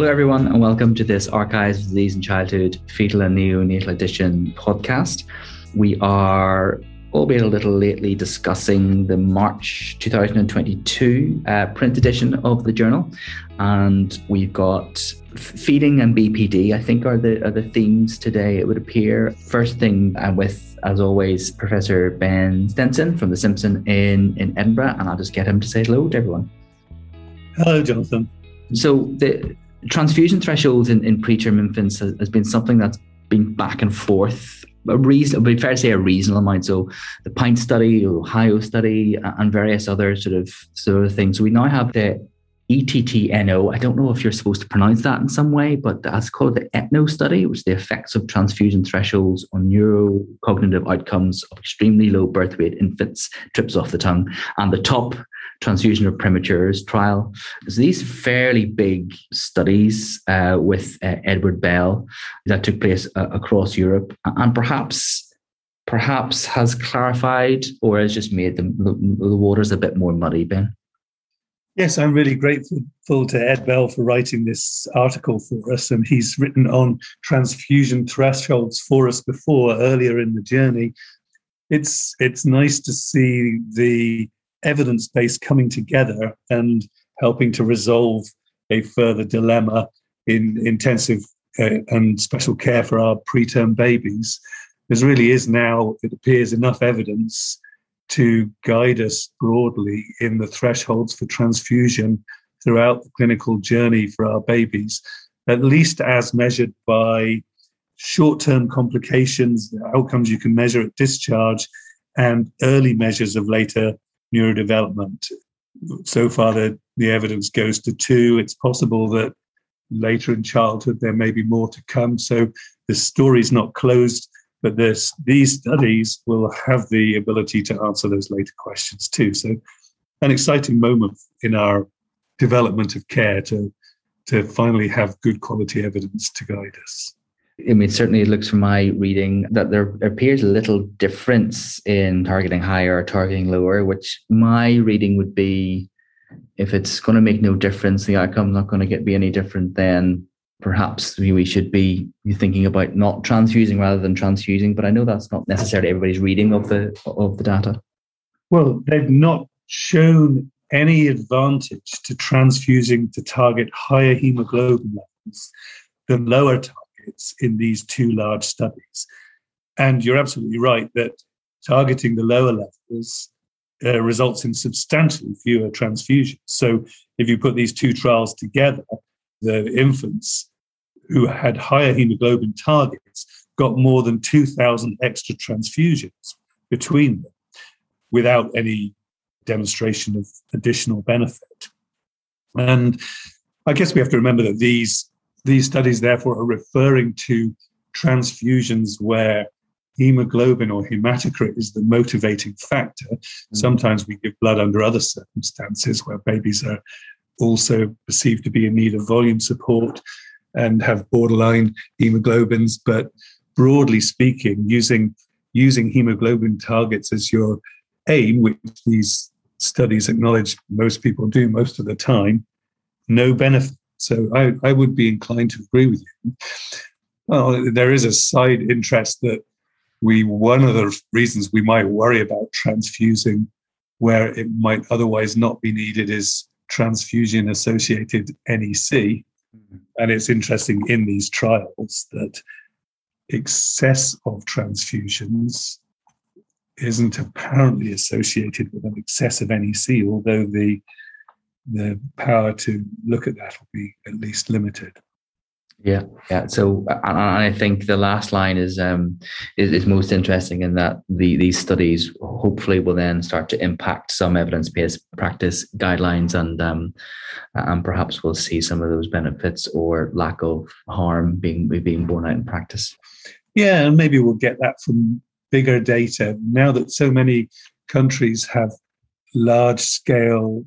Hello, everyone, and welcome to this Archives of Disease in Childhood Fetal and Neonatal Edition podcast. We are, albeit a little lately, discussing the March 2022 uh, print edition of the journal. And we've got feeding and BPD, I think, are the, are the themes today, it would appear. First thing, I'm with, as always, Professor Ben Stenson from the Simpson in, in Edinburgh, and I'll just get him to say hello to everyone. Hello, Jonathan. So, the transfusion thresholds in, in preterm infants has, has, been something that's been back and forth a reason would be fair to say a reasonable amount. So the pint study Iowa study and various other sort of sort of things. So we now have the ETTNO. I don't know if you're supposed to pronounce that in some way, but that's called the ETNO study, which is the effects of transfusion thresholds on neurocognitive outcomes of extremely low birth weight infants, trips off the tongue, and the top transfusion of prematures trial. So these fairly big studies uh, with uh, Edward Bell that took place uh, across Europe, and perhaps perhaps has clarified or has just made the, the, the waters a bit more muddy, Ben. Yes, I'm really grateful to Ed Bell for writing this article for us. And he's written on transfusion thresholds for us before, earlier in the journey. It's, it's nice to see the evidence base coming together and helping to resolve a further dilemma in intensive uh, and special care for our preterm babies. There really is now, it appears, enough evidence to guide us broadly in the thresholds for transfusion throughout the clinical journey for our babies, at least as measured by short term complications, outcomes you can measure at discharge, and early measures of later neurodevelopment. So far, the, the evidence goes to two. It's possible that later in childhood there may be more to come. So the story's not closed but this, these studies will have the ability to answer those later questions too. So, an exciting moment in our development of care to to finally have good quality evidence to guide us. I mean, certainly it looks from my reading that there appears a little difference in targeting higher or targeting lower, which my reading would be if it's going to make no difference, the outcome's not going to get be any different, then perhaps we should be thinking about not transfusing rather than transfusing. But I know that's not necessarily everybody's reading of the of the data. Well, they've not shown any advantage to transfusing to target higher hemoglobin levels than lower targets in these two large studies. And you're absolutely right that targeting the lower levels uh, results in substantially fewer transfusions. So if you put these two trials together, the infants who had higher hemoglobin targets got more than 2,000 extra transfusions between them without any demonstration of additional benefit. And I guess we have to remember that these, these studies, therefore, are referring to transfusions where hemoglobin or hematocrit is the motivating factor. Mm-hmm. Sometimes we give blood under other circumstances where babies are also perceived to be in need of volume support and have borderline hemoglobins. But broadly speaking, using using hemoglobin targets as your aim, which these studies acknowledge most people do most of the time, no benefit. So I, I would be inclined to agree with you. Well, there is a side interest that we one of the reasons we might worry about transfusing where it might otherwise not be needed is transfusion associated NEC. And it's interesting in these trials that excess of transfusions isn't apparently associated with an excess of NEC, although the the power to look at that will be at least limited. Yeah, yeah. So, and I think the last line is um is, is most interesting in that the these studies hopefully will then start to impact some evidence based practice guidelines and um and perhaps we'll see some of those benefits or lack of harm being being borne out in practice. Yeah, and maybe we'll get that from bigger data now that so many countries have large scale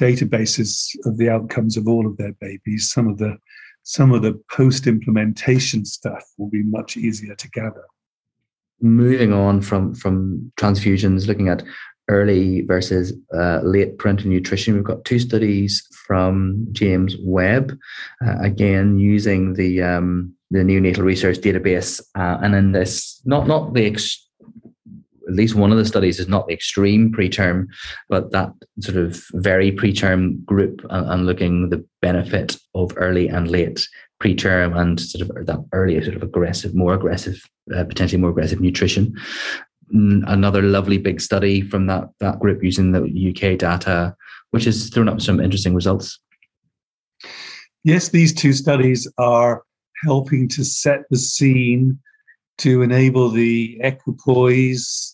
databases of the outcomes of all of their babies. Some of the some of the post implementation stuff will be much easier to gather. Moving on from, from transfusions, looking at early versus uh, late parenteral nutrition. We've got two studies from James Webbe, uh, again using the um, the neonatal research database, uh, and in this not not the ex- at least one of the studies is not the extreme preterm, but that sort of very preterm group and, and looking the benefit of early and late preterm and sort of that earlier sort of aggressive, more aggressive, uh, potentially more aggressive nutrition. Another lovely big study from that that group using the UK data, which has thrown up some interesting results. Yes, these two studies are helping to set the scene to enable the equipoise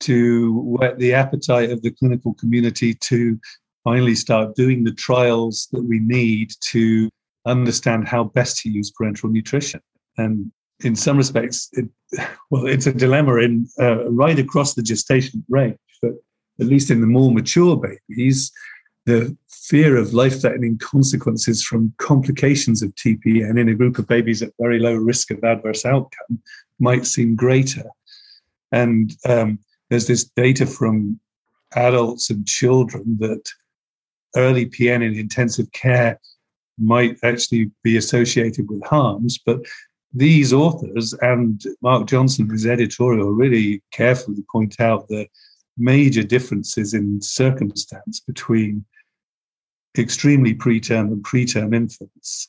to whet the appetite of the clinical community to finally start doing the trials that we need to understand how best to use parenteral nutrition. And in some respects, it, well, it's a dilemma in uh, right across the gestation range, but at least in the more mature babies, the fear of life-threatening consequences from complications of TPN in a group of babies at very low risk of adverse outcome might seem greater. And um, there's this data from adults and children that early PN in intensive care might actually be associated with harms, but these authors and Mark Johnson, his editorial, really carefully point out the major differences in circumstance between extremely preterm and preterm infants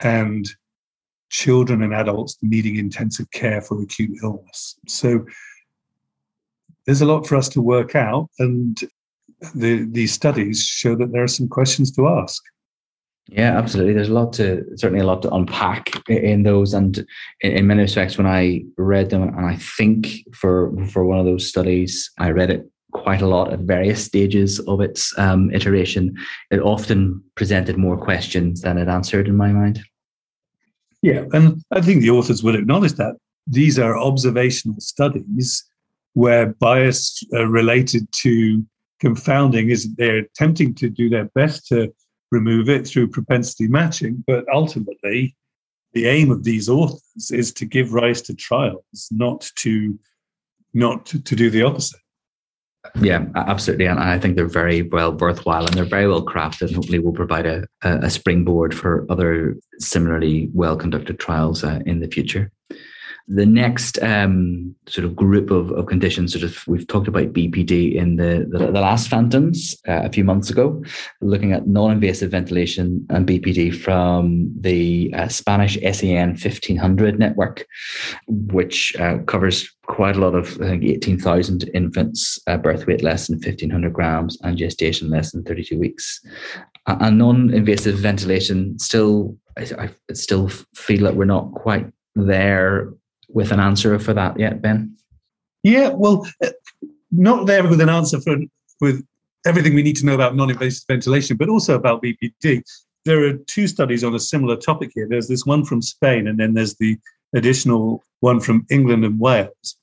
and children and adults needing intensive care for acute illness. So there's a lot for us to work out, and the, these studies show that there are some questions to ask. Yeah, absolutely. There's a lot to certainly a lot to unpack in those, and in, in many respects, when I read them, and I think for for one of those studies, I read it quite a lot at various stages of its um, iteration. It often presented more questions than it answered in my mind. Yeah, and I think the authors would acknowledge that these are observational studies where bias uh, related to confounding is they're attempting to do their best to remove it through propensity matching. But ultimately, the aim of these authors is to give rise to trials, not to not to, to do the opposite. Yeah, absolutely, and I think they're very well worthwhile, and they're very well crafted. And hopefully, will provide a, a springboard for other similarly well conducted trials uh, in the future. The next um, sort of group of, of conditions, sort of, we've talked about BPD in the, the, the last Fantoms uh, a few months ago, looking at non invasive ventilation and BPD from the uh, Spanish SEN 1500 network, which uh, covers quite a lot of, I think, 18,000 infants, uh, birth weight less than 1,500 grams, and gestation less than 32 weeks. And non invasive ventilation still, I, I still feel that we're not quite there with an answer for that yet, Ben? Yeah, well, uh, not there with an answer for with everything we need to know about non-invasive ventilation, but also about BPD. There are two studies on a similar topic here. There's this one from Spain, and then there's the additional one from England and Wales,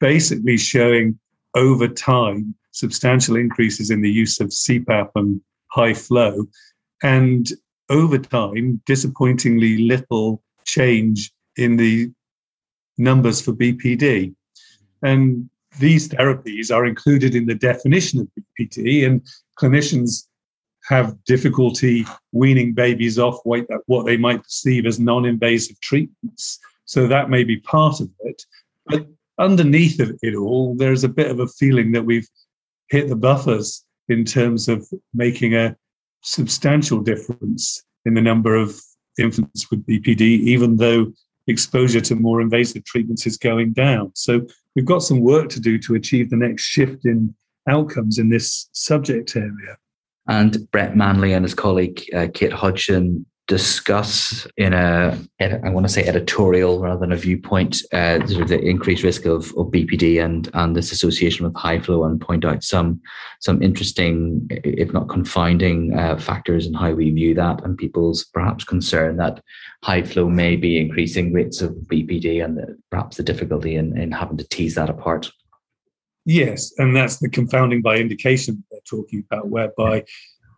basically showing over time substantial increases in the use of CPAP and high flow, and over time, disappointingly little change in the numbers for BPD. And these therapies are included in the definition of BPD, and clinicians have difficulty weaning babies off what they might perceive as non invasive treatments. So that may be part of it. But underneath of it all, there's a bit of a feeling that we've hit the buffers in terms of making a substantial difference in the number of infants with BPD, even though exposure to more invasive treatments is going down. So we've got some work to do to achieve the next shift in outcomes in this subject area. And Brett Manley and his colleague uh, Kate Hodgson discuss in a I want to say editorial rather than a viewpoint uh, sort of the increased risk of, of BPD and and this association with high flow and point out some some interesting if not confounding uh, factors in how we view that and people's perhaps concern that high flow may be increasing rates of BPD and the, perhaps the difficulty in, in having to tease that apart. Yes, and that's the confounding by indication they're talking about, whereby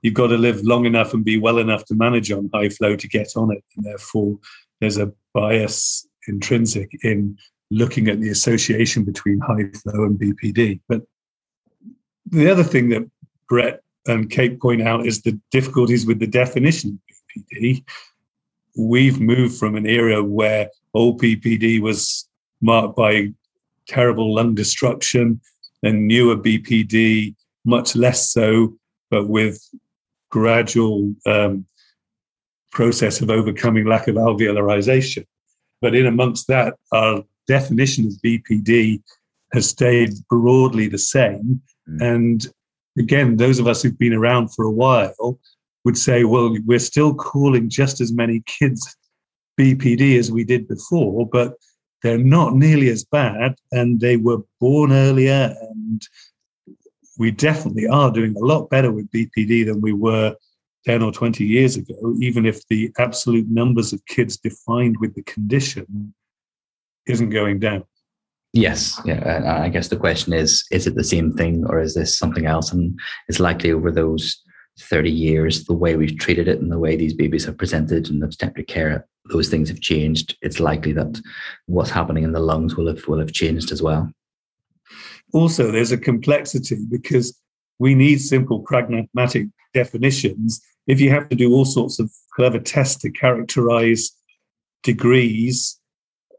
you've got to live long enough and be well enough to manage on high flow to get on it. And therefore, there's a bias intrinsic in looking at the association between high flow and BPD. But the other thing that Brett and Kate point out is the difficulties with the definition of BPD. We've moved from an era where old BPD was marked by terrible lung destruction, and newer BPD much less so, but with gradual um, process of overcoming lack of alveolarization. But in amongst that, our definition of BPD has stayed broadly the same. Mm. And again, those of us who've been around for a while would say, well, we're still calling just as many kids BPD as we did before, but they're not nearly as bad and they were born earlier. And we definitely are doing a lot better with BPD than we were 10 or 20 years ago, even if the absolute numbers of kids defined with the condition isn't going down. Yes, yeah. I guess the question is: Is it the same thing, or is this something else? And it's likely over those thirty years, the way we've treated it and the way these babies have presented in obstetric care, those things have changed. It's likely that what's happening in the lungs will have will have changed as well. Also, there's a complexity because we need simple pragmatic definitions. If you have to do all sorts of clever tests to characterize degrees,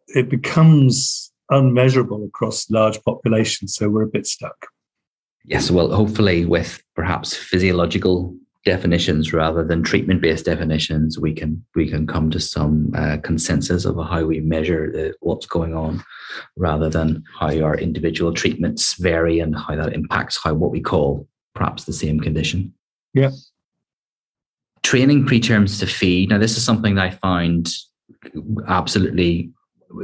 it becomes unmeasurable across large populations. So we're a bit stuck. Yes, well, hopefully, with perhaps physiological definitions rather than treatment-based definitions, we can we can come to some uh, consensus of how we measure the, what's going on, rather than how our individual treatments vary and how that impacts how what we call perhaps the same condition. Yeah. Training preterms to feed. Now, this is something that I find absolutely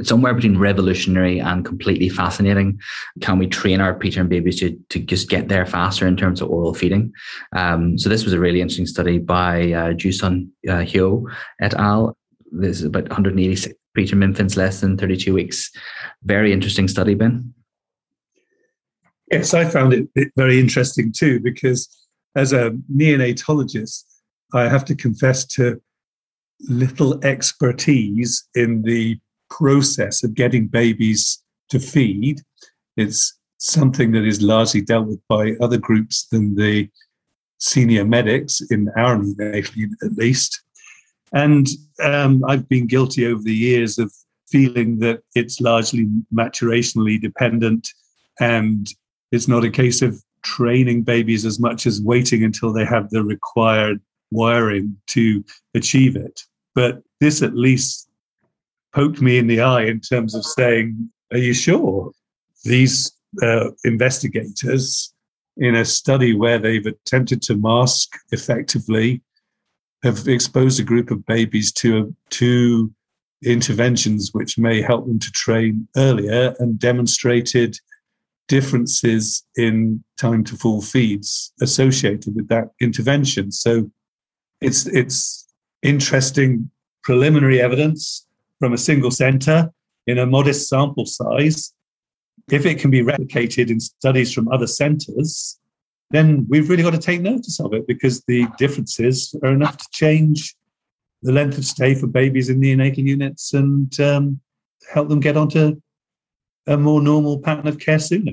somewhere between revolutionary and completely fascinating. Can we train our preterm babies to, to just get there faster in terms of oral feeding? Um, so this was a really interesting study by uh, Jusun uh, Hyo et al. This is about 186 preterm infants less than 32 weeks. Very interesting study, Ben. Yes, I found it, it very interesting too, because as a neonatologist, I have to confess to little expertise in the process of getting babies to feed. It's something that is largely dealt with by other groups than the senior medics in our neonatal unit, at least. And um, I've been guilty over the years of feeling that it's largely maturationally dependent and it's not a case of training babies as much as waiting until they have the required wiring to achieve it. But this at least poked me in the eye in terms of saying, Are you sure? These uh, investigators, in a study where they've attempted to mask effectively, have exposed a group of babies to two interventions which may help them to train earlier and demonstrated differences in time to full feeds associated with that intervention. So it's it's interesting preliminary evidence from a single center in a modest sample size, if it can be replicated in studies from other centers, then we've really got to take notice of it because the differences are enough to change the length of stay for babies in neonatal units and um, help them get onto a more normal pattern of care sooner.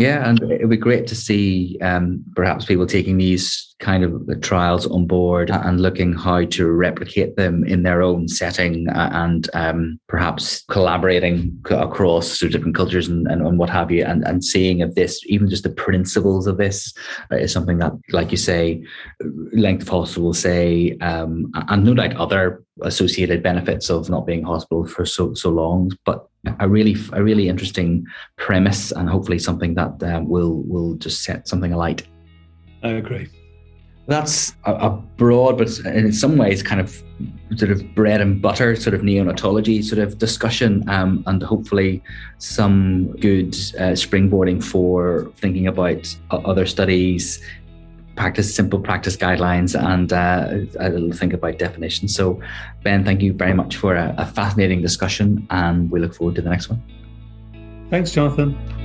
Yeah, and it would be great to see um, perhaps people taking these kind of trials on board and looking how to replicate them in their own setting and um, perhaps collaborating across different cultures and, and, and, what have you and, and seeing if this even just the principles of this uh, is something that like you say length of hospital will say um, and no doubt other associated benefits of not being hospital for so so long but a really a really interesting premise and hopefully something that uh, will will just set something alight. I agree. That's a, a, broad, but in some ways, kind of sort of bread and butter sort of neonatology sort of discussion, um, and hopefully some good uh, springboarding for thinking about other studies, practice simple practice guidelines, and uh, a little think about definitions. So, Ben, thank you very much for a, a fascinating discussion, and we look forward to the next one. Thanks, Jonathan.